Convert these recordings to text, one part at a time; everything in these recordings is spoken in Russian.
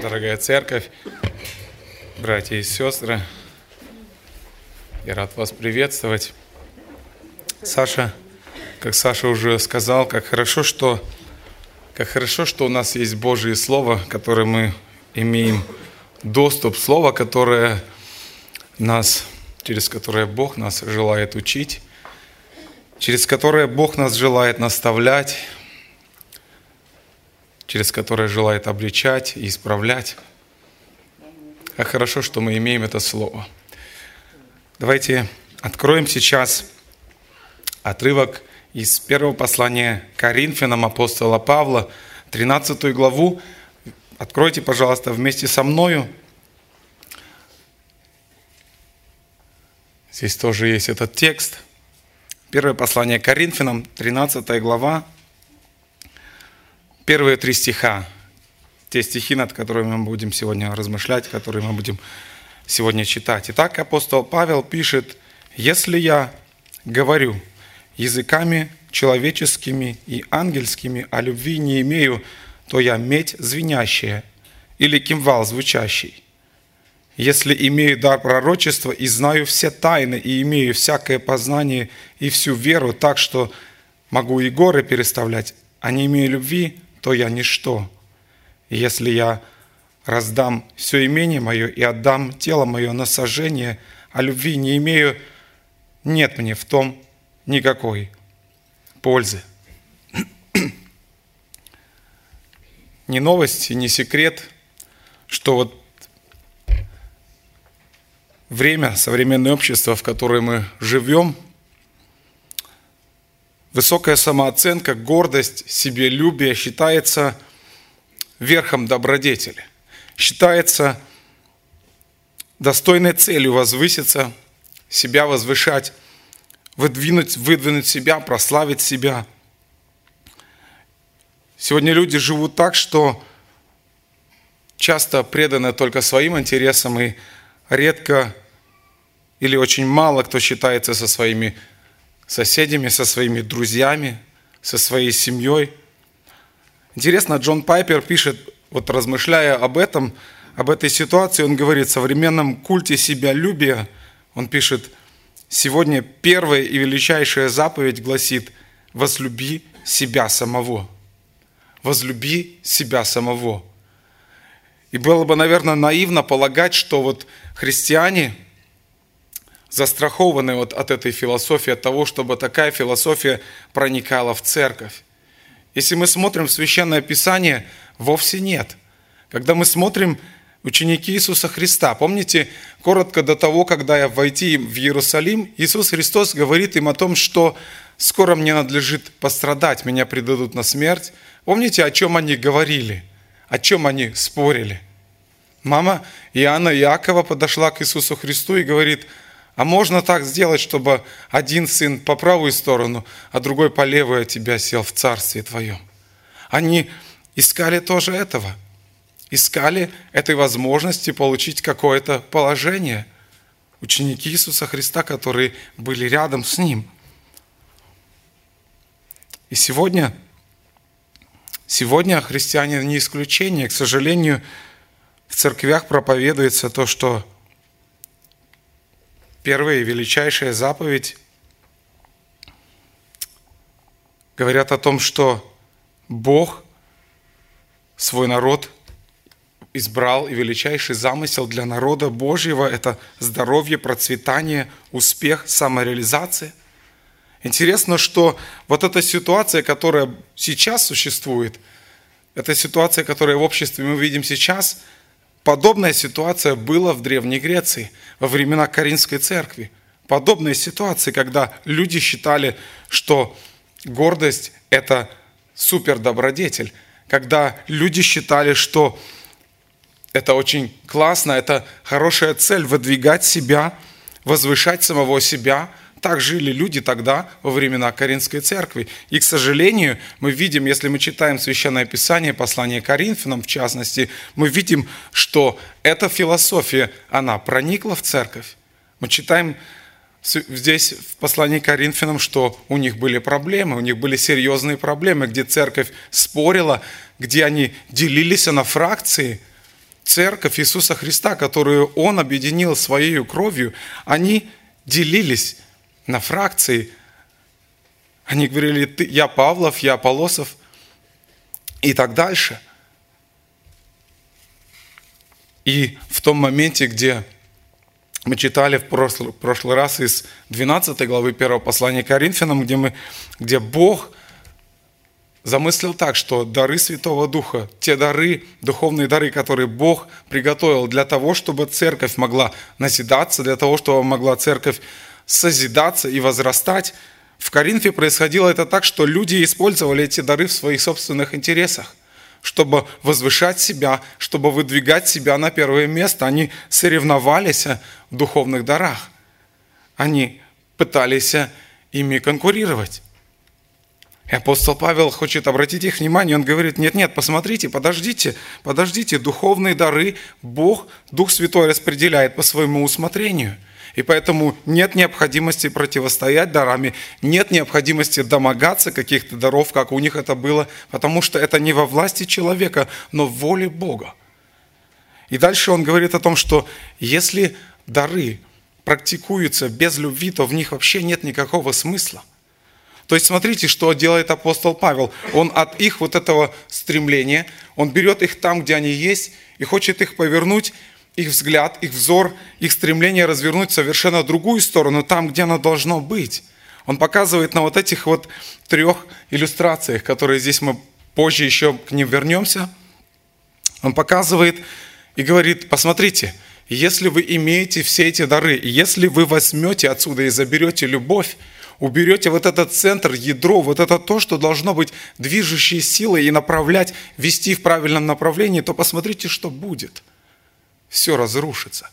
дорогая церковь, братья и сестры. Я рад вас приветствовать. Саша, как Саша уже сказал, как хорошо, что, как хорошо, что у нас есть Божье Слово, которое мы имеем доступ, Слово, которое нас, через которое Бог нас желает учить, через которое Бог нас желает наставлять, через которое желает обличать и исправлять. Как хорошо, что мы имеем это слово. Давайте откроем сейчас отрывок из первого послания Коринфянам апостола Павла, 13 главу. Откройте, пожалуйста, вместе со мною. Здесь тоже есть этот текст. Первое послание Коринфянам, 13 глава, первые три стиха, те стихи, над которыми мы будем сегодня размышлять, которые мы будем сегодня читать. Итак, апостол Павел пишет, «Если я говорю языками человеческими и ангельскими, а любви не имею, то я медь звенящая или кимвал звучащий. Если имею дар пророчества и знаю все тайны, и имею всякое познание и всю веру, так что могу и горы переставлять, а не имею любви, то я ничто. И если я раздам все имение мое и отдам тело мое на сожжение, а любви не имею, нет мне в том никакой пользы. Не новость не секрет, что вот время, современное общество, в которое мы живем – Высокая самооценка, гордость, себелюбие считается верхом добродетели. Считается достойной целью возвыситься, себя возвышать, выдвинуть, выдвинуть себя, прославить себя. Сегодня люди живут так, что часто преданы только своим интересам и редко или очень мало кто считается со своими соседями, со своими друзьями, со своей семьей. Интересно, Джон Пайпер пишет, вот размышляя об этом, об этой ситуации, он говорит, в современном культе себялюбия, он пишет, сегодня первая и величайшая заповедь гласит «возлюби себя самого». Возлюби себя самого. И было бы, наверное, наивно полагать, что вот христиане – застрахованы вот от этой философии, от того, чтобы такая философия проникала в церковь. Если мы смотрим в Священное Писание, вовсе нет. Когда мы смотрим ученики Иисуса Христа, помните, коротко до того, когда я войти в Иерусалим, Иисус Христос говорит им о том, что скоро мне надлежит пострадать, меня предадут на смерть. Помните, о чем они говорили, о чем они спорили? Мама Иоанна Иакова подошла к Иисусу Христу и говорит – а можно так сделать, чтобы один сын по правую сторону, а другой по левую от тебя сел в царстве твоем. Они искали тоже этого. Искали этой возможности получить какое-то положение. Ученики Иисуса Христа, которые были рядом с Ним. И сегодня, сегодня христиане не исключение. К сожалению, в церквях проповедуется то, что первая и величайшая заповедь говорят о том, что Бог свой народ избрал, и величайший замысел для народа Божьего – это здоровье, процветание, успех, самореализация. Интересно, что вот эта ситуация, которая сейчас существует, эта ситуация, которую в обществе мы видим сейчас – Подобная ситуация была в Древней Греции, во времена Каринской церкви. Подобные ситуации, когда люди считали, что гордость – это супердобродетель, когда люди считали, что это очень классно, это хорошая цель – выдвигать себя, возвышать самого себя, так жили люди тогда, во времена Каринской церкви. И, к сожалению, мы видим, если мы читаем Священное Писание, послание Коринфянам в частности, мы видим, что эта философия, она проникла в церковь. Мы читаем здесь в послании Коринфянам, что у них были проблемы, у них были серьезные проблемы, где церковь спорила, где они делились на фракции. церковь Иисуса Христа, которую Он объединил своей кровью, они делились на фракции. Они говорили, ты, я Павлов, я Полосов и так дальше. И в том моменте, где мы читали в прошлый, прошлый раз из 12 главы 1 послания Коринфянам, где, мы, где Бог замыслил так, что дары Святого Духа, те дары, духовные дары, которые Бог приготовил для того, чтобы церковь могла назидаться, для того, чтобы могла церковь созидаться и возрастать, в Коринфе происходило это так, что люди использовали эти дары в своих собственных интересах чтобы возвышать себя, чтобы выдвигать себя на первое место. Они соревновались в духовных дарах. Они пытались ими конкурировать. И апостол Павел хочет обратить их внимание, он говорит, нет-нет, посмотрите, подождите, подождите, духовные дары Бог, Дух Святой распределяет по своему усмотрению – и поэтому нет необходимости противостоять дарами, нет необходимости домогаться каких-то даров, как у них это было, потому что это не во власти человека, но в воле Бога. И дальше он говорит о том, что если дары практикуются без любви, то в них вообще нет никакого смысла. То есть смотрите, что делает апостол Павел. Он от их вот этого стремления, он берет их там, где они есть, и хочет их повернуть их взгляд, их взор, их стремление развернуть в совершенно другую сторону, там, где оно должно быть. Он показывает на вот этих вот трех иллюстрациях, которые здесь мы позже еще к ним вернемся. Он показывает и говорит, посмотрите, если вы имеете все эти дары, если вы возьмете отсюда и заберете любовь, уберете вот этот центр, ядро, вот это то, что должно быть движущей силой и направлять, вести в правильном направлении, то посмотрите, что будет – все разрушится.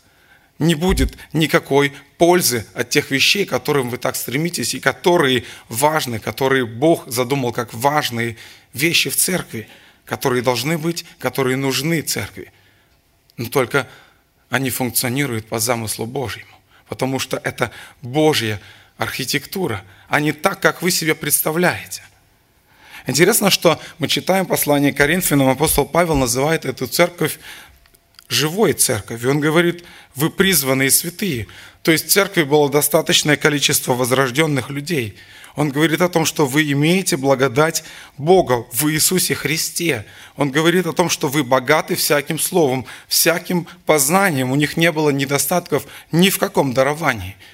Не будет никакой пользы от тех вещей, к которым вы так стремитесь и которые важны, которые Бог задумал как важные вещи в церкви, которые должны быть, которые нужны церкви. Но только они функционируют по замыслу Божьему, потому что это Божья архитектура, а не так, как вы себе представляете. Интересно, что мы читаем послание Коринфянам, апостол Павел называет эту церковь живой церковью. Он говорит, вы призванные святые. То есть в церкви было достаточное количество возрожденных людей. Он говорит о том, что вы имеете благодать Бога в Иисусе Христе. Он говорит о том, что вы богаты всяким словом, всяким познанием. У них не было недостатков ни в каком даровании –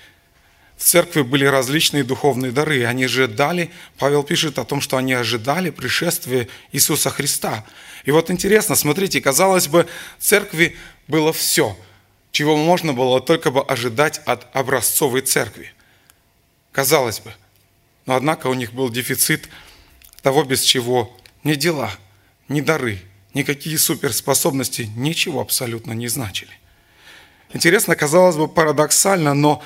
церкви были различные духовные дары. Они ожидали, Павел пишет о том, что они ожидали пришествия Иисуса Христа. И вот интересно, смотрите, казалось бы, церкви было все, чего можно было только бы ожидать от образцовой церкви. Казалось бы. Но однако у них был дефицит того, без чего ни дела, ни дары, никакие суперспособности ничего абсолютно не значили. Интересно, казалось бы, парадоксально, но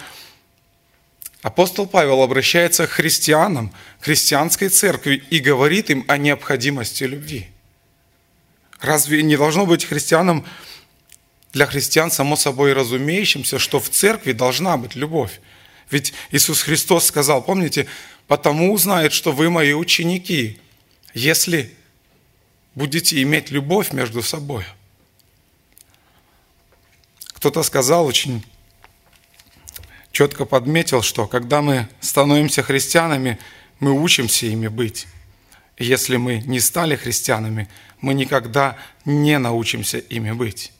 Апостол Павел обращается к христианам, к христианской церкви и говорит им о необходимости любви. Разве не должно быть христианам, для христиан само собой разумеющимся, что в церкви должна быть любовь? Ведь Иисус Христос сказал, помните, «Потому узнают, что вы мои ученики, если будете иметь любовь между собой». Кто-то сказал очень четко подметил, что когда мы становимся христианами, мы учимся ими быть. Если мы не стали христианами, мы никогда не научимся ими быть.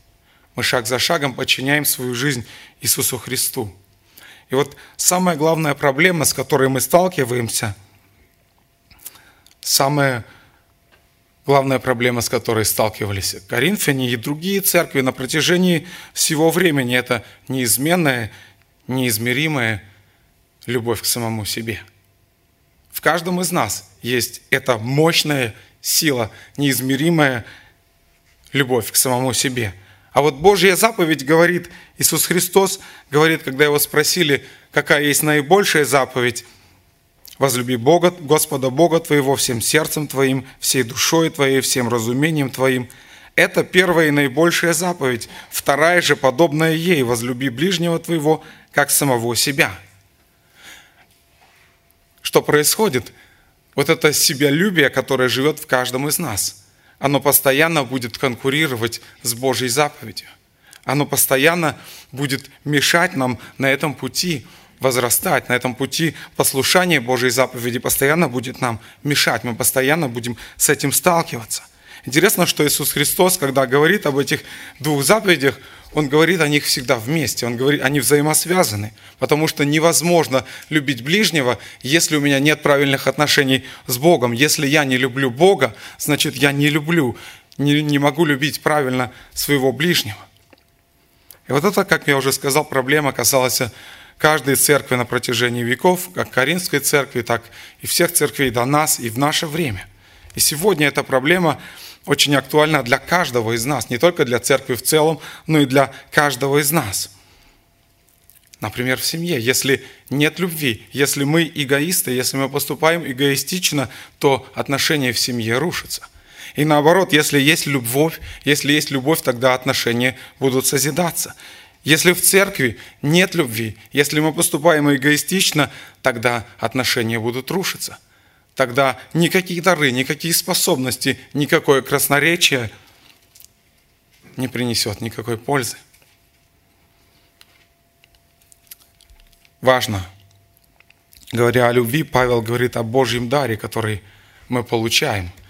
Мы шаг за шагом подчиняем свою жизнь Иисусу Христу. И вот самая главная проблема, с которой мы сталкиваемся, самая главная проблема, с которой сталкивались Коринфяне и другие церкви на протяжении всего времени, это неизменная неизмеримая любовь к самому себе. В каждом из нас есть эта мощная сила, неизмеримая любовь к самому себе. А вот Божья заповедь говорит, Иисус Христос говорит, когда его спросили, какая есть наибольшая заповедь, возлюби Бога, Господа Бога твоего всем сердцем твоим, всей душой твоей, всем разумением твоим – это первая и наибольшая заповедь. Вторая же, подобная ей, возлюби ближнего твоего, как самого себя. Что происходит? Вот это себялюбие, которое живет в каждом из нас. оно постоянно будет конкурировать с Божьей заповедью. Оно постоянно будет мешать нам на этом пути возрастать, на этом пути послушания Божьей заповеди постоянно будет нам мешать. Мы постоянно будем с этим сталкиваться. Интересно, что Иисус Христос, когда говорит об этих двух заповедях, Он говорит о них всегда вместе, Он говорит, они взаимосвязаны, потому что невозможно любить ближнего, если у меня нет правильных отношений с Богом. Если я не люблю Бога, значит, я не люблю, не, не могу любить правильно своего ближнего. И вот это, как я уже сказал, проблема касалась каждой церкви на протяжении веков, как Каринской церкви, так и всех церквей до нас и в наше время. И сегодня эта проблема очень актуальна для каждого из нас, не только для церкви в целом, но и для каждого из нас. Например, в семье. Если нет любви, если мы эгоисты, если мы поступаем эгоистично, то отношения в семье рушатся. И наоборот, если есть любовь, если есть любовь, тогда отношения будут созидаться. Если в церкви нет любви, если мы поступаем эгоистично, тогда отношения будут рушиться. Тогда никакие дары, никакие способности, никакое красноречие не принесет никакой пользы. Важно. Говоря о любви, Павел говорит о Божьем даре, который мы получаем –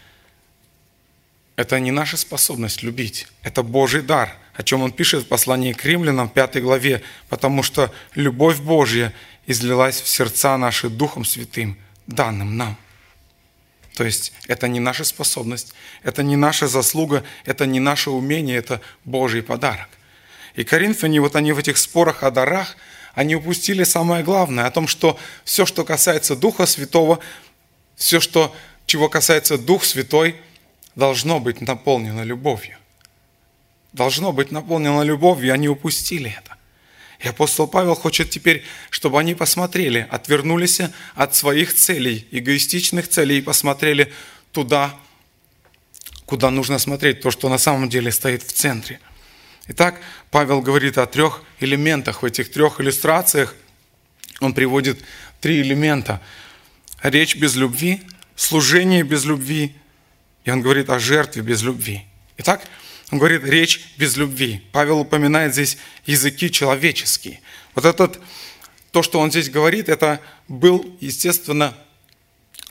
это не наша способность любить, это Божий дар, о чем он пишет в послании к римлянам, 5 главе, потому что любовь Божья излилась в сердца наши Духом Святым, данным нам. То есть это не наша способность, это не наша заслуга, это не наше умение, это Божий подарок. И коринфяне, вот они в этих спорах о дарах, они упустили самое главное, о том, что все, что касается Духа Святого, все, что, чего касается Дух Святой – должно быть наполнено любовью. Должно быть наполнено любовью, они упустили это. И апостол Павел хочет теперь, чтобы они посмотрели, отвернулись от своих целей, эгоистичных целей, и посмотрели туда, куда нужно смотреть, то, что на самом деле стоит в центре. Итак, Павел говорит о трех элементах. В этих трех иллюстрациях он приводит три элемента. Речь без любви, служение без любви и он говорит о жертве без любви. Итак, он говорит речь без любви. Павел упоминает здесь языки человеческие. Вот этот, то, что он здесь говорит, это был, естественно,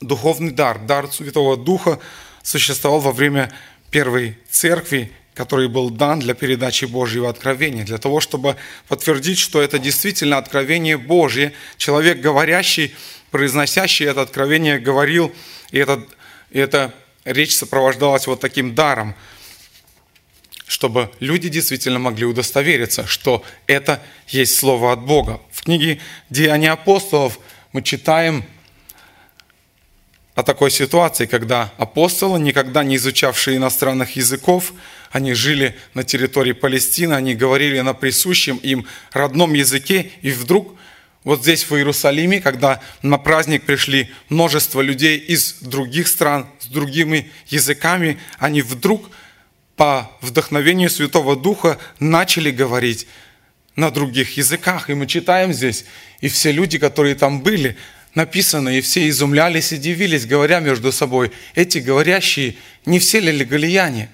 духовный дар. Дар Святого Духа существовал во время первой церкви, который был дан для передачи Божьего откровения, для того, чтобы подтвердить, что это действительно откровение Божье. Человек, говорящий, произносящий это откровение, говорил, и это, и это речь сопровождалась вот таким даром, чтобы люди действительно могли удостовериться, что это есть Слово от Бога. В книге «Деяния апостолов» мы читаем о такой ситуации, когда апостолы, никогда не изучавшие иностранных языков, они жили на территории Палестины, они говорили на присущем им родном языке, и вдруг вот здесь, в Иерусалиме, когда на праздник пришли множество людей из других стран, с другими языками, они вдруг по вдохновению Святого Духа начали говорить на других языках. И мы читаем здесь, и все люди, которые там были, написано, и все изумлялись и дивились, говоря между собой, эти говорящие, не все ли галияне?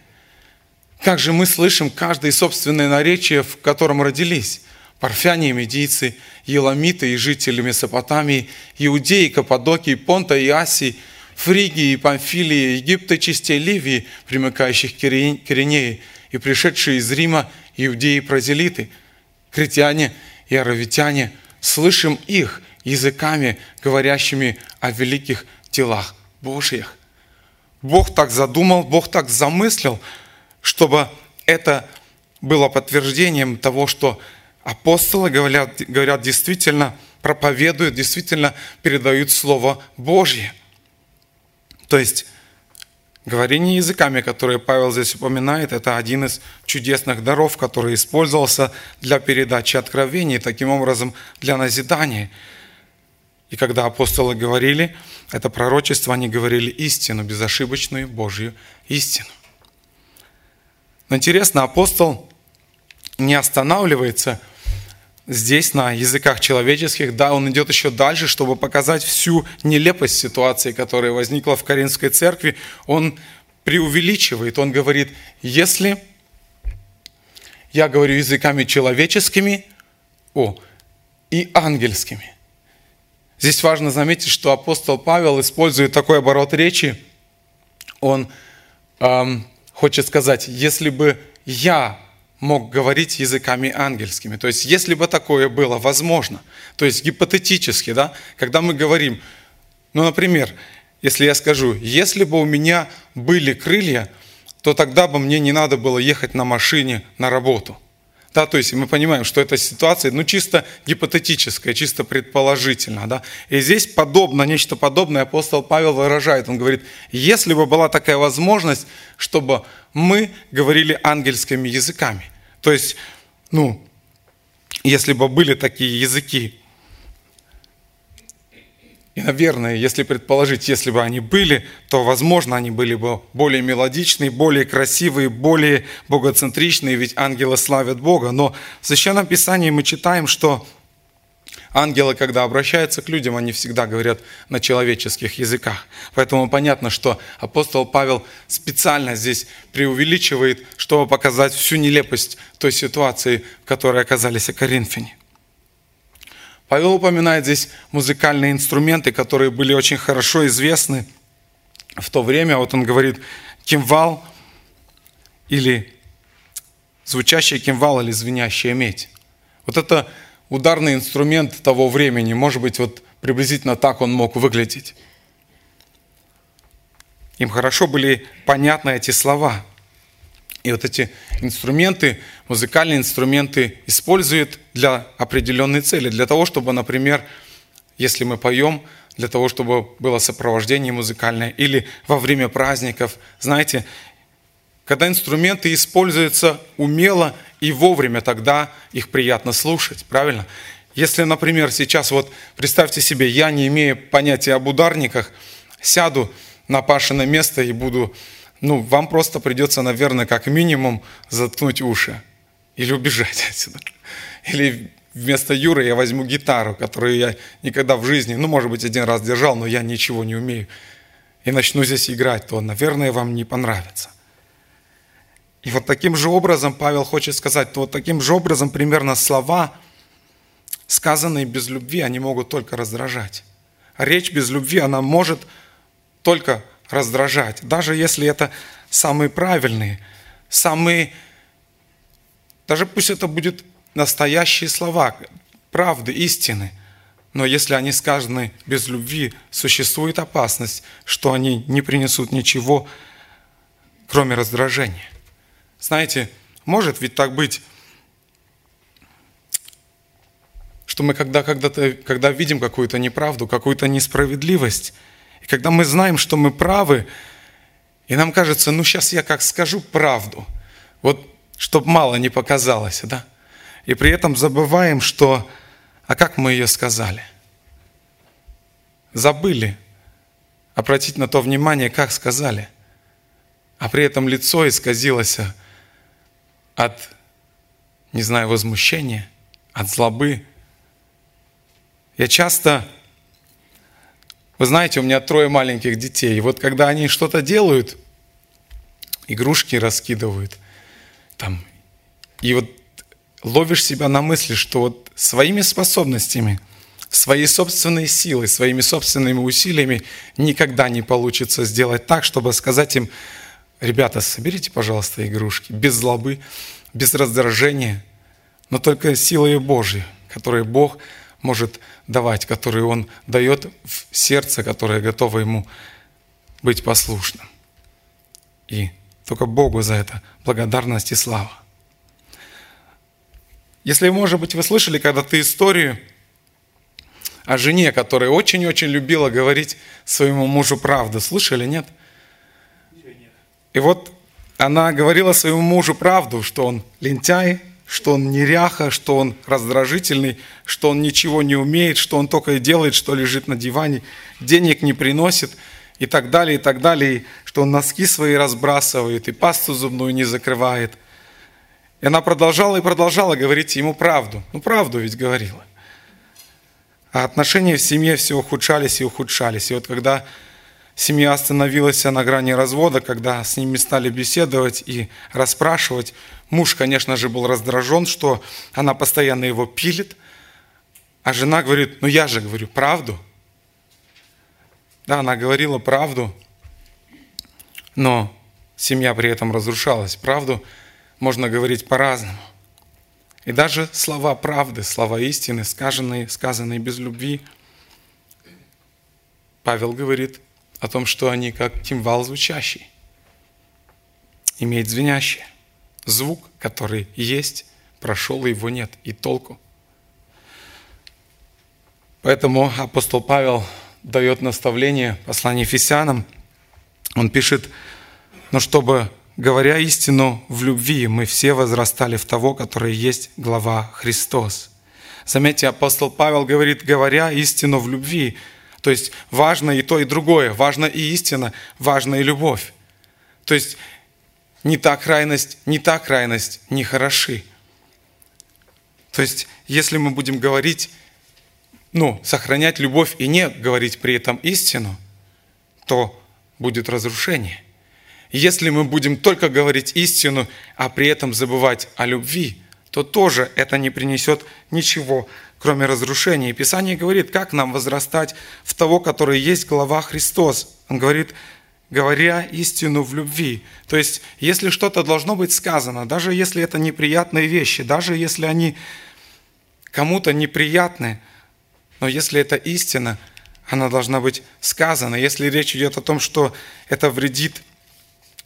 Как же мы слышим каждое собственное наречие, в котором родились? парфяне медийцы, еламиты и жители Месопотамии, иудеи, Каппадокии, Понта и Асии, Фригии Памфилии, Египта, частей Ливии, примыкающих к Киринеи, и пришедшие из Рима иудеи и прозелиты, критяне и аравитяне, слышим их языками, говорящими о великих делах Божьих. Бог так задумал, Бог так замыслил, чтобы это было подтверждением того, что апостолы говорят, говорят действительно, проповедуют, действительно передают Слово Божье. То есть говорение языками, которые Павел здесь упоминает, это один из чудесных даров, который использовался для передачи откровений, таким образом для назидания. И когда апостолы говорили это пророчество, они говорили истину, безошибочную Божью истину. Но интересно, апостол не останавливается – здесь на языках человеческих, да, он идет еще дальше, чтобы показать всю нелепость ситуации, которая возникла в Каринской церкви. Он преувеличивает. Он говорит, если я говорю языками человеческими, о, и ангельскими. Здесь важно заметить, что апостол Павел использует такой оборот речи. Он эм, хочет сказать, если бы я мог говорить языками ангельскими, то есть если бы такое было возможно, то есть гипотетически, да, когда мы говорим, ну, например, если я скажу, если бы у меня были крылья, то тогда бы мне не надо было ехать на машине на работу. Да, то есть мы понимаем, что эта ситуация, ну, чисто гипотетическая, чисто предположительно, да. И здесь подобно, нечто подобное апостол Павел выражает. Он говорит, если бы была такая возможность, чтобы мы говорили ангельскими языками. То есть, ну, если бы были такие языки, и, наверное, если предположить, если бы они были, то, возможно, они были бы более мелодичные, более красивые, более богоцентричные, ведь ангелы славят Бога. Но в Священном Писании мы читаем, что ангелы, когда обращаются к людям, они всегда говорят на человеческих языках. Поэтому понятно, что апостол Павел специально здесь преувеличивает, чтобы показать всю нелепость той ситуации, в которой оказались коринфяне. Павел упоминает здесь музыкальные инструменты, которые были очень хорошо известны в то время. Вот он говорит кимвал или звучащий кимвал или звенящая медь. Вот это ударный инструмент того времени. Может быть, вот приблизительно так он мог выглядеть. Им хорошо были понятны эти слова – и вот эти инструменты, музыкальные инструменты используют для определенной цели. Для того, чтобы, например, если мы поем, для того, чтобы было сопровождение музыкальное, или во время праздников. Знаете, когда инструменты используются умело и вовремя, тогда их приятно слушать, правильно? Если, например, сейчас вот представьте себе, я не имею понятия об ударниках, сяду на Пашино место и буду ну, вам просто придется, наверное, как минимум заткнуть уши или убежать отсюда. Или вместо Юры я возьму гитару, которую я никогда в жизни, ну, может быть, один раз держал, но я ничего не умею, и начну здесь играть, то, наверное, вам не понравится. И вот таким же образом Павел хочет сказать, вот таким же образом примерно слова, сказанные без любви, они могут только раздражать. Речь без любви, она может только раздражать, даже если это самые правильные, самые, даже пусть это будет настоящие слова, правды, истины, но если они сказаны без любви, существует опасность, что они не принесут ничего, кроме раздражения. Знаете, может ведь так быть, что мы когда, когда, когда видим какую-то неправду, какую-то несправедливость, и когда мы знаем, что мы правы, и нам кажется, ну сейчас я как скажу правду, вот чтобы мало не показалось, да? И при этом забываем, что, а как мы ее сказали? Забыли обратить на то внимание, как сказали. А при этом лицо исказилось от, не знаю, возмущения, от злобы. Я часто вы знаете, у меня трое маленьких детей. И вот когда они что-то делают, игрушки раскидывают, там, и вот ловишь себя на мысли, что вот своими способностями, своей собственной силой, своими собственными усилиями никогда не получится сделать так, чтобы сказать им, ребята, соберите, пожалуйста, игрушки, без злобы, без раздражения, но только силой Божьей, которой Бог может давать, который Он дает в сердце, которое готово Ему быть послушным. И только Богу за это благодарность и слава. Если, может быть, вы слышали когда-то историю о жене, которая очень-очень любила говорить своему мужу правду. Слышали, нет? И вот она говорила своему мужу правду, что он лентяй, что он неряха, что он раздражительный, что он ничего не умеет, что он только и делает, что лежит на диване, денег не приносит и так далее, и так далее, что он носки свои разбрасывает и пасту зубную не закрывает. И она продолжала и продолжала говорить ему правду. Ну, правду ведь говорила. А отношения в семье все ухудшались и ухудшались. И вот когда семья остановилась на грани развода, когда с ними стали беседовать и расспрашивать. Муж, конечно же, был раздражен, что она постоянно его пилит, а жена говорит, ну я же говорю правду. Да, она говорила правду, но семья при этом разрушалась. Правду можно говорить по-разному. И даже слова правды, слова истины, сказанные, сказанные без любви, Павел говорит о том, что они как кимвал звучащий, имеет звенящий звук, который есть, прошел, и его нет, и толку. Поэтому апостол Павел дает наставление послание Ефесянам. Он пишет, но чтобы, говоря истину в любви, мы все возрастали в того, который есть глава Христос. Заметьте, апостол Павел говорит, говоря истину в любви, то есть важно и то, и другое. Важно и истина, важна и любовь. То есть не та крайность, не та крайность не хороши. То есть если мы будем говорить, ну, сохранять любовь и не говорить при этом истину, то будет разрушение. Если мы будем только говорить истину, а при этом забывать о любви, то тоже это не принесет ничего кроме разрушения. И Писание говорит, как нам возрастать в того, который есть глава Христос. Он говорит, говоря истину в любви. То есть, если что-то должно быть сказано, даже если это неприятные вещи, даже если они кому-то неприятны, но если это истина, она должна быть сказана. Если речь идет о том, что это вредит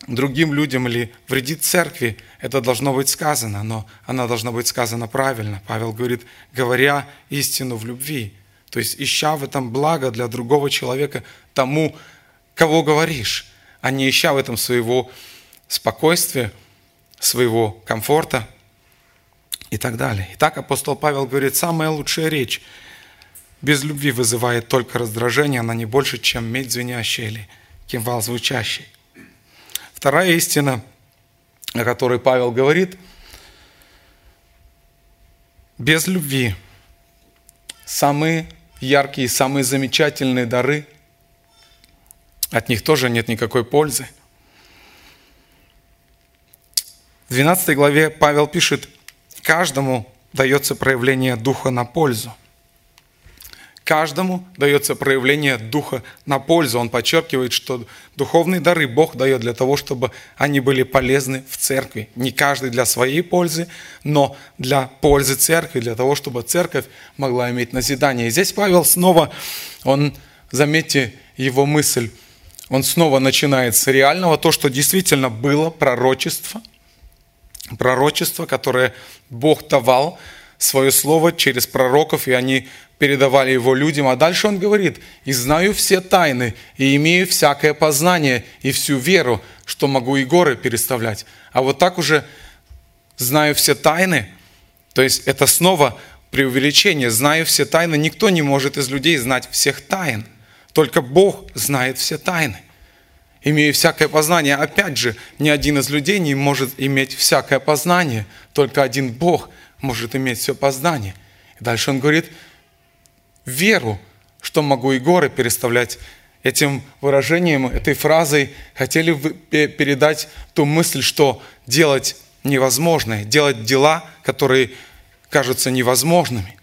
другим людям или вредит церкви, это должно быть сказано, но она должна быть сказана правильно. Павел говорит, говоря истину в любви, то есть ища в этом благо для другого человека тому, кого говоришь, а не ища в этом своего спокойствия, своего комфорта и так далее. Итак, апостол Павел говорит, самая лучшая речь без любви вызывает только раздражение, она не больше, чем медь звенящая или кимвал звучащий. Вторая истина, о которой Павел говорит, без любви самые яркие, самые замечательные дары, от них тоже нет никакой пользы. В 12 главе Павел пишет, каждому дается проявление Духа на пользу – Каждому дается проявление Духа на пользу. Он подчеркивает, что духовные дары Бог дает для того, чтобы они были полезны в церкви. Не каждый для своей пользы, но для пользы церкви, для того, чтобы церковь могла иметь назидание. И здесь Павел снова, он, заметьте его мысль, он снова начинает с реального, то, что действительно было пророчество, пророчество, которое Бог давал, свое слово через пророков, и они передавали его людям. А дальше он говорит, «И знаю все тайны, и имею всякое познание, и всю веру, что могу и горы переставлять». А вот так уже знаю все тайны, то есть это снова преувеличение. Знаю все тайны, никто не может из людей знать всех тайн. Только Бог знает все тайны. Имею всякое познание. Опять же, ни один из людей не может иметь всякое познание. Только один Бог может иметь все познание. И дальше он говорит, веру, что могу и горы переставлять. Этим выражением, этой фразой хотели передать ту мысль, что делать невозможное, делать дела, которые кажутся невозможными.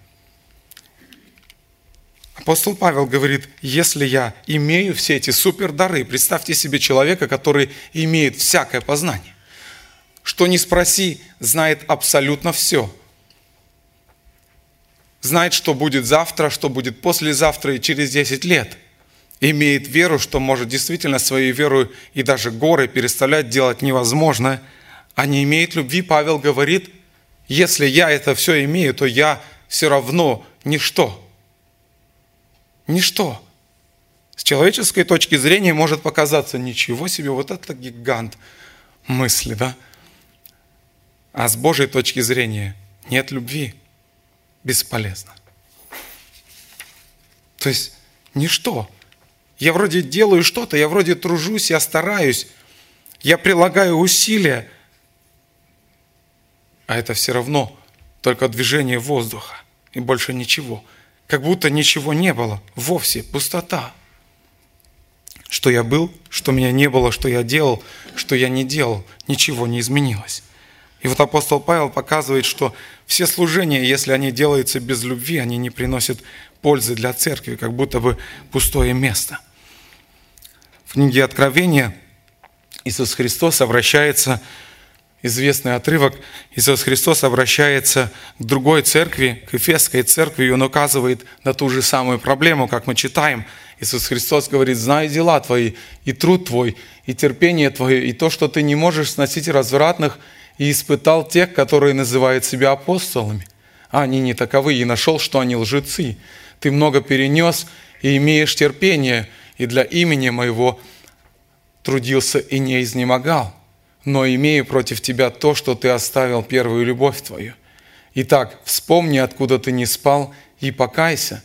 Апостол Павел говорит, если я имею все эти супердары, представьте себе человека, который имеет всякое познание, что не спроси, знает абсолютно все – знает, что будет завтра, что будет послезавтра и через 10 лет. Имеет веру, что может действительно своей верой и даже горы переставлять, делать невозможно. А не имеет любви, Павел говорит, если я это все имею, то я все равно ничто. Ничто. С человеческой точки зрения может показаться, ничего себе, вот это гигант мысли, да? А с Божьей точки зрения нет любви бесполезно. То есть ничто. Я вроде делаю что-то, я вроде тружусь, я стараюсь, я прилагаю усилия, а это все равно только движение воздуха и больше ничего. Как будто ничего не было, вовсе пустота. что я был, что меня не было, что я делал, что я не делал. Ничего не изменилось. И вот апостол Павел показывает, что все служения, если они делаются без любви, они не приносят пользы для церкви, как будто бы пустое место. В книге Откровения Иисус Христос обращается известный отрывок, Иисус Христос обращается к другой церкви, к Ефесской церкви, и Он указывает на ту же самую проблему, как мы читаем. Иисус Христос говорит, знаю дела твои, и труд твой, и терпение твое, и то, что ты не можешь сносить развратных, и испытал тех, которые называют себя апостолами. А они не таковы, и нашел, что они лжецы. Ты много перенес и имеешь терпение, и для имени моего трудился и не изнемогал но имею против тебя то, что ты оставил первую любовь твою. Итак, вспомни, откуда ты не спал, и покайся,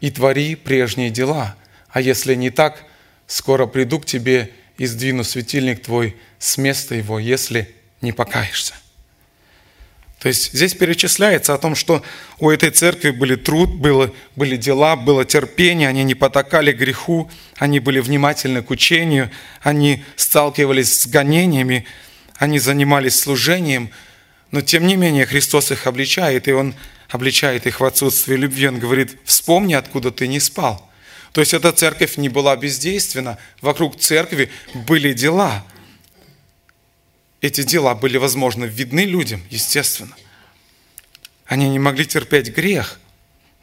и твори прежние дела. А если не так, скоро приду к тебе и сдвину светильник твой с места его, если не покаешься. То есть здесь перечисляется о том, что у этой церкви были труд, было, были дела, было терпение, они не потакали греху, они были внимательны к учению, они сталкивались с гонениями, они занимались служением, но тем не менее Христос их обличает, и Он обличает их в отсутствии любви. Он говорит, вспомни, откуда ты не спал. То есть эта церковь не была бездейственна, вокруг церкви были дела – эти дела были, возможно, видны людям, естественно. Они не могли терпеть грех,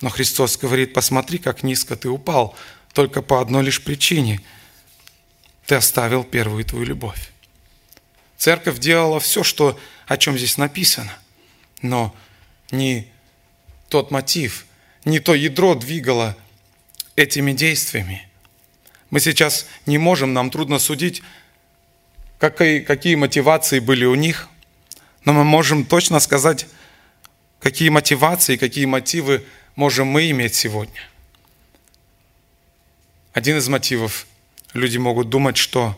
но Христос говорит, посмотри, как низко ты упал, только по одной лишь причине. Ты оставил первую твою любовь. Церковь делала все, что, о чем здесь написано, но не тот мотив, не то ядро двигало этими действиями. Мы сейчас не можем, нам трудно судить, какие, какие мотивации были у них, но мы можем точно сказать, какие мотивации, какие мотивы можем мы иметь сегодня. Один из мотивов – люди могут думать, что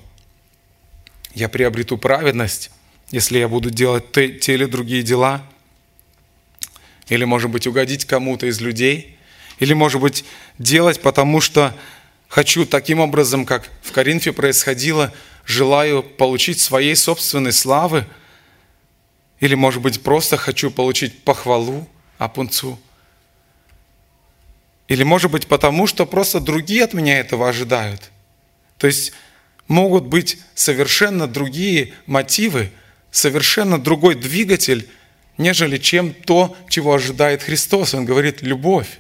я приобрету праведность, если я буду делать те, те или другие дела, или, может быть, угодить кому-то из людей, или, может быть, делать, потому что хочу таким образом, как в Коринфе происходило – желаю получить своей собственной славы, или, может быть, просто хочу получить похвалу Апунцу, или, может быть, потому что просто другие от меня этого ожидают. То есть могут быть совершенно другие мотивы, совершенно другой двигатель, нежели чем то, чего ожидает Христос. Он говорит, любовь.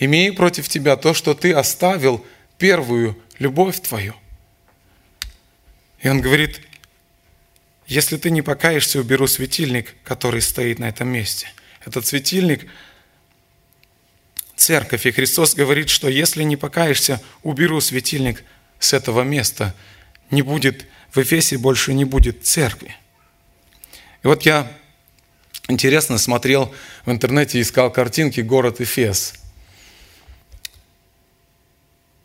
Имею против тебя то, что ты оставил первую любовь твою. И он говорит, если ты не покаешься, уберу светильник, который стоит на этом месте. Этот светильник – церковь. И Христос говорит, что если не покаешься, уберу светильник с этого места. Не будет, в Эфесе больше не будет церкви. И вот я интересно смотрел в интернете, искал картинки город Эфес –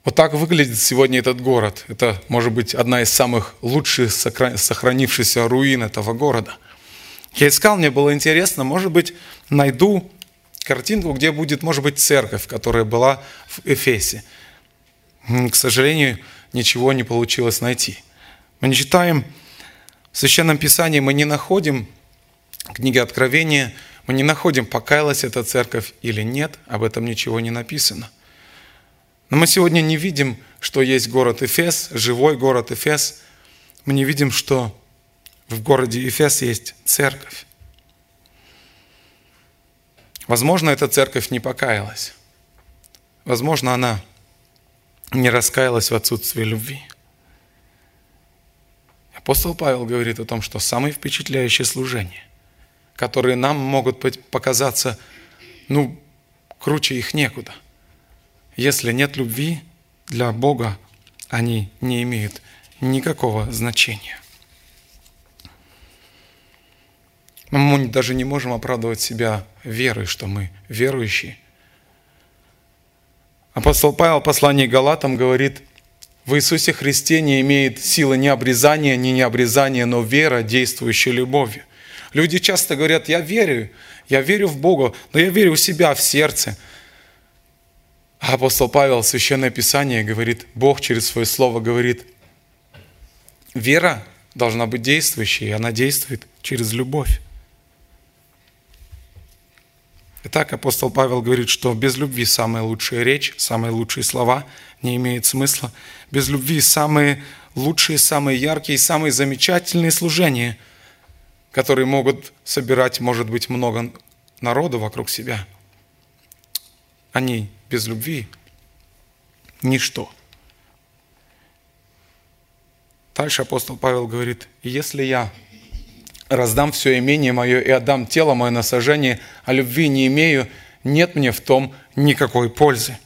вот так выглядит сегодня этот город. Это, может быть, одна из самых лучших сохранившихся руин этого города. Я искал, мне было интересно, может быть, найду картинку, где будет, может быть, церковь, которая была в Эфесе. К сожалению, ничего не получилось найти. Мы не читаем в Священном Писании, мы не находим книги Откровения, мы не находим, покаялась эта церковь или нет, об этом ничего не написано. Но мы сегодня не видим, что есть город Эфес, живой город Эфес. Мы не видим, что в городе Эфес есть церковь. Возможно, эта церковь не покаялась. Возможно, она не раскаялась в отсутствии любви. Апостол Павел говорит о том, что самые впечатляющие служения, которые нам могут показаться, ну, круче их некуда – если нет любви для Бога, они не имеют никакого значения. Мы даже не можем оправдывать себя верой, что мы верующие. Апостол Павел в послании Галатам говорит, в Иисусе Христе не имеет силы ни обрезания, ни необрезания, но вера, действующая любовью. Люди часто говорят, я верю, я верю в Бога, но я верю у себя в сердце – апостол Павел, Священное Писание говорит, Бог через свое слово говорит, вера должна быть действующей, и она действует через любовь. Итак, апостол Павел говорит, что без любви самая лучшая речь, самые лучшие слова не имеют смысла. Без любви самые лучшие, самые яркие, самые замечательные служения, которые могут собирать, может быть, много народу вокруг себя. Они без любви – ничто. Дальше апостол Павел говорит, если я раздам все имение мое и отдам тело мое на сожжение, а любви не имею, нет мне в том никакой пользы.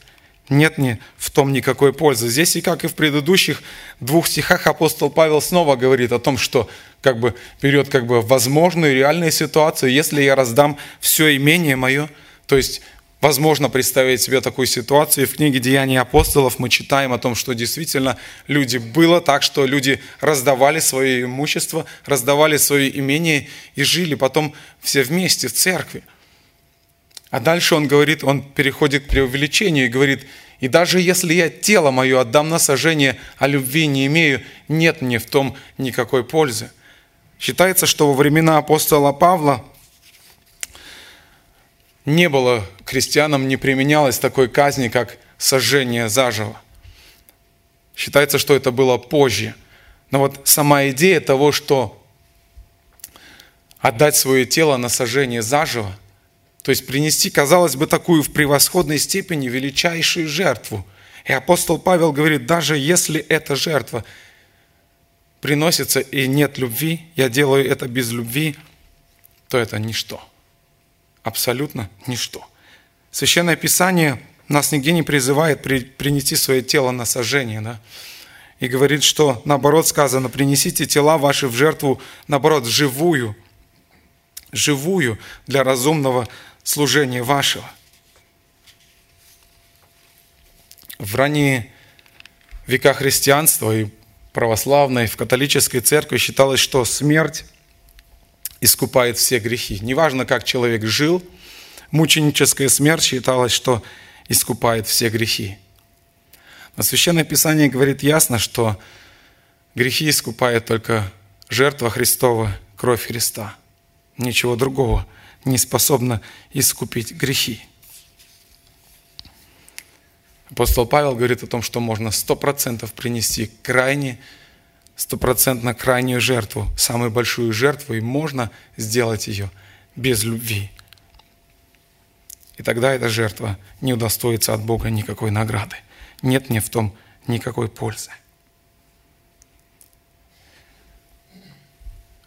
Нет мне в том никакой пользы. Здесь и как и в предыдущих двух стихах апостол Павел снова говорит о том, что как бы берет как бы возможную реальную ситуацию, если я раздам все имение мое, то есть Возможно представить себе такую ситуацию. В книге «Деяния апостолов» мы читаем о том, что действительно люди было так, что люди раздавали свое имущество, раздавали свое имение и жили потом все вместе в церкви. А дальше он говорит, он переходит к преувеличению и говорит, «И даже если я тело мое отдам на сожжение, а любви не имею, нет мне в том никакой пользы». Считается, что во времена апостола Павла – не было крестьянам, не применялось такой казни, как сожжение заживо. Считается, что это было позже. Но вот сама идея того, что отдать свое тело на сожжение заживо, то есть принести, казалось бы, такую в превосходной степени величайшую жертву. И апостол Павел говорит, даже если эта жертва приносится и нет любви, я делаю это без любви, то это ничто абсолютно ничто. Священное Писание нас нигде не призывает при, принести свое тело на сожжение, да? и говорит, что наоборот сказано, принесите тела ваши в жертву, наоборот, живую, живую для разумного служения вашего. В ранние века христианства и православной, в католической церкви считалось, что смерть искупает все грехи. Неважно, как человек жил, мученическая смерть считалась, что искупает все грехи. Но Священное Писание говорит ясно, что грехи искупает только жертва Христова, кровь Христа. Ничего другого не способно искупить грехи. Апостол Павел говорит о том, что можно сто процентов принести крайне стопроцентно крайнюю жертву, самую большую жертву, и можно сделать ее без любви. И тогда эта жертва не удостоится от Бога никакой награды. Нет мне в том никакой пользы.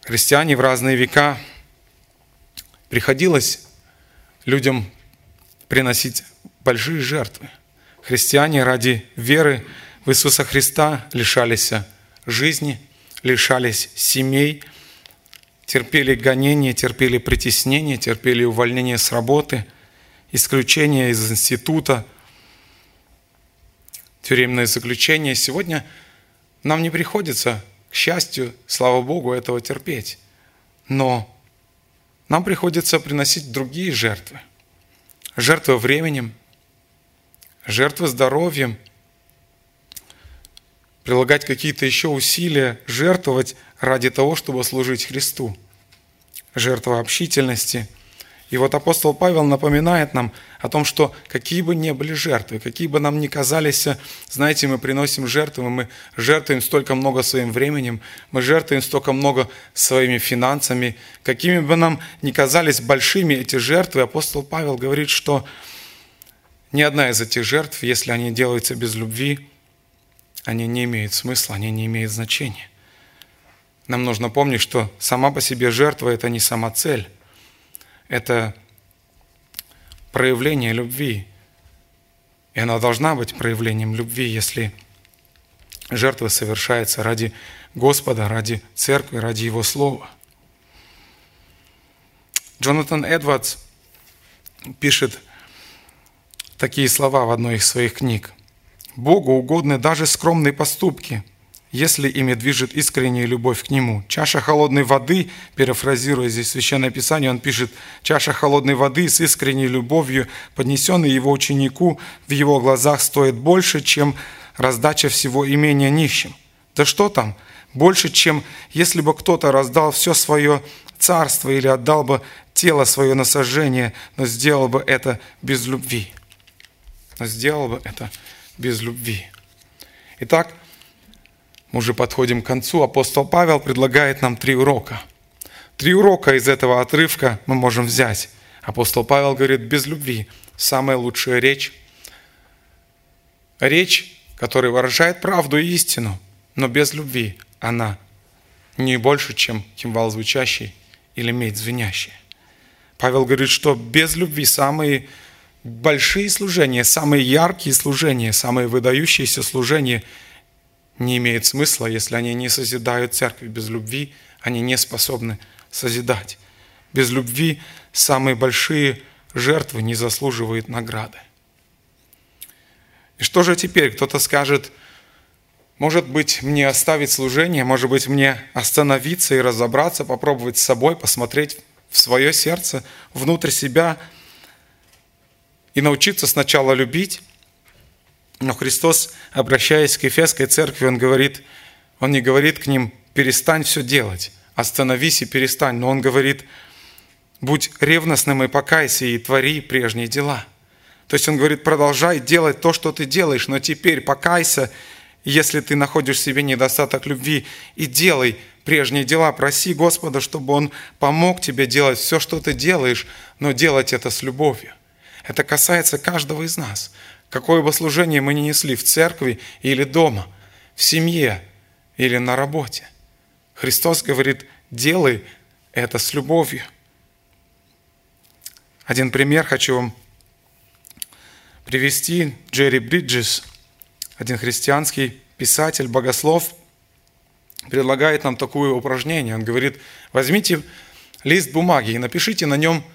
Христиане в разные века приходилось людям приносить большие жертвы. Христиане ради веры в Иисуса Христа лишались жизни, лишались семей, терпели гонения, терпели притеснение, терпели увольнение с работы, исключение из института, тюремное заключение. Сегодня нам не приходится, к счастью, слава Богу, этого терпеть. Но нам приходится приносить другие жертвы. Жертвы временем, жертвы здоровьем – прилагать какие-то еще усилия, жертвовать ради того, чтобы служить Христу. Жертва общительности. И вот апостол Павел напоминает нам о том, что какие бы ни были жертвы, какие бы нам ни казались, знаете, мы приносим жертвы, мы жертвуем столько много своим временем, мы жертвуем столько много своими финансами, какими бы нам ни казались большими эти жертвы, апостол Павел говорит, что ни одна из этих жертв, если они делаются без любви, они не имеют смысла, они не имеют значения. Нам нужно помнить, что сама по себе жертва – это не сама цель. Это проявление любви. И она должна быть проявлением любви, если жертва совершается ради Господа, ради Церкви, ради Его Слова. Джонатан Эдвардс пишет такие слова в одной из своих книг. Богу угодны даже скромные поступки, если ими движет искренняя любовь к Нему. Чаша холодной воды, перефразируя здесь Священное Писание, он пишет, чаша холодной воды с искренней любовью, поднесенной его ученику, в его глазах стоит больше, чем раздача всего имения нищим. Да что там? Больше, чем если бы кто-то раздал все свое царство или отдал бы тело свое на сожжение, но сделал бы это без любви. Но сделал бы это без любви. Итак, мы уже подходим к концу. Апостол Павел предлагает нам три урока. Три урока из этого отрывка мы можем взять. Апостол Павел говорит, без любви самая лучшая речь. Речь, которая выражает правду и истину, но без любви она не больше, чем кимвал звучащий или медь звенящая. Павел говорит, что без любви самые большие служения, самые яркие служения, самые выдающиеся служения – не имеет смысла, если они не созидают церковь. Без любви они не способны созидать. Без любви самые большие жертвы не заслуживают награды. И что же теперь? Кто-то скажет, может быть, мне оставить служение, может быть, мне остановиться и разобраться, попробовать с собой, посмотреть в свое сердце, внутрь себя и научиться сначала любить, но Христос, обращаясь к Ефесской церкви, Он говорит, Он не говорит к ним, перестань все делать, остановись и перестань, но Он говорит, будь ревностным и покайся, и твори прежние дела. То есть Он говорит, продолжай делать то, что ты делаешь, но теперь покайся, если ты находишь в себе недостаток любви, и делай прежние дела. Проси Господа, чтобы Он помог тебе делать все, что ты делаешь, но делать это с любовью. Это касается каждого из нас. Какое бы служение мы ни несли в церкви или дома, в семье или на работе. Христос говорит, делай это с любовью. Один пример хочу вам привести. Джерри Бриджес, один христианский писатель, богослов, предлагает нам такое упражнение. Он говорит, возьмите лист бумаги и напишите на нем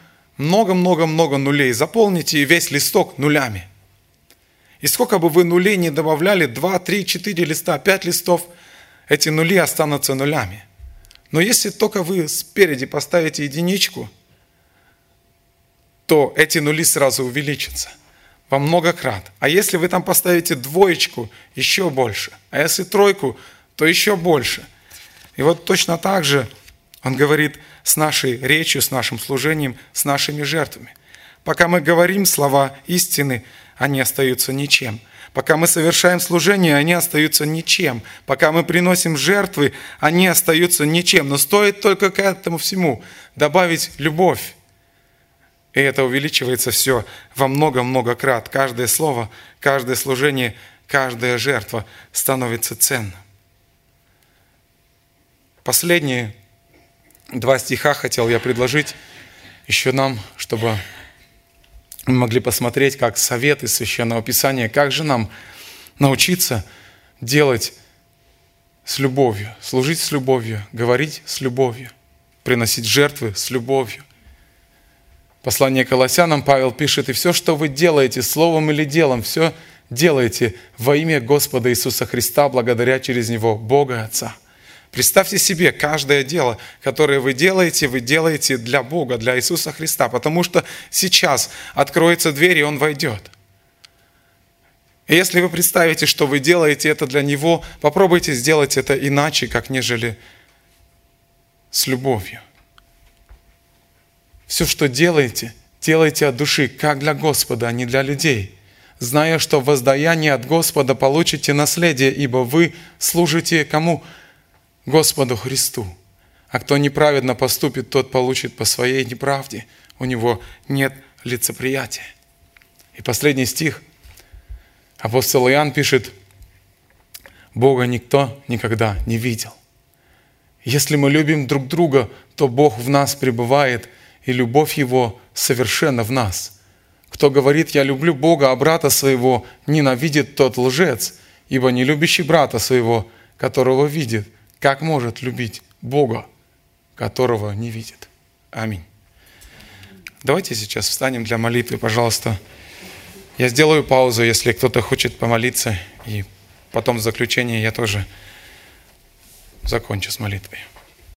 много-много-много нулей. Заполните весь листок нулями. И сколько бы вы нулей не добавляли, 2, 3, 4 листа, 5 листов, эти нули останутся нулями. Но если только вы спереди поставите единичку, то эти нули сразу увеличатся во много крат. А если вы там поставите двоечку, еще больше. А если тройку, то еще больше. И вот точно так же он говорит с нашей речью, с нашим служением, с нашими жертвами. Пока мы говорим слова истины, они остаются ничем. Пока мы совершаем служение, они остаются ничем. Пока мы приносим жертвы, они остаются ничем. Но стоит только к этому всему добавить любовь. И это увеличивается все во много-много крат. Каждое слово, каждое служение, каждая жертва становится ценным. Последние два стиха хотел я предложить еще нам, чтобы мы могли посмотреть, как совет из Священного Писания, как же нам научиться делать с любовью, служить с любовью, говорить с любовью, приносить жертвы с любовью. Послание Колоссянам Павел пишет, «И все, что вы делаете, словом или делом, все делаете во имя Господа Иисуса Христа, благодаря через Него Бога Отца». Представьте себе, каждое дело, которое вы делаете, вы делаете для Бога, для Иисуса Христа, потому что сейчас откроется дверь, и Он войдет. И если вы представите, что вы делаете это для Него, попробуйте сделать это иначе, как нежели с любовью. Все, что делаете, делайте от души, как для Господа, а не для людей, зная, что воздаяние от Господа получите наследие, ибо вы служите кому? Господу Христу. А кто неправедно поступит, тот получит по своей неправде. У него нет лицеприятия. И последний стих. Апостол Иоанн пишет, Бога никто никогда не видел. Если мы любим друг друга, то Бог в нас пребывает, и любовь Его совершенно в нас. Кто говорит, я люблю Бога, а брата своего ненавидит тот лжец, ибо не любящий брата своего, которого видит – как может любить Бога, которого не видит? Аминь. Давайте сейчас встанем для молитвы, пожалуйста. Я сделаю паузу, если кто-то хочет помолиться, и потом в заключение я тоже закончу с молитвой.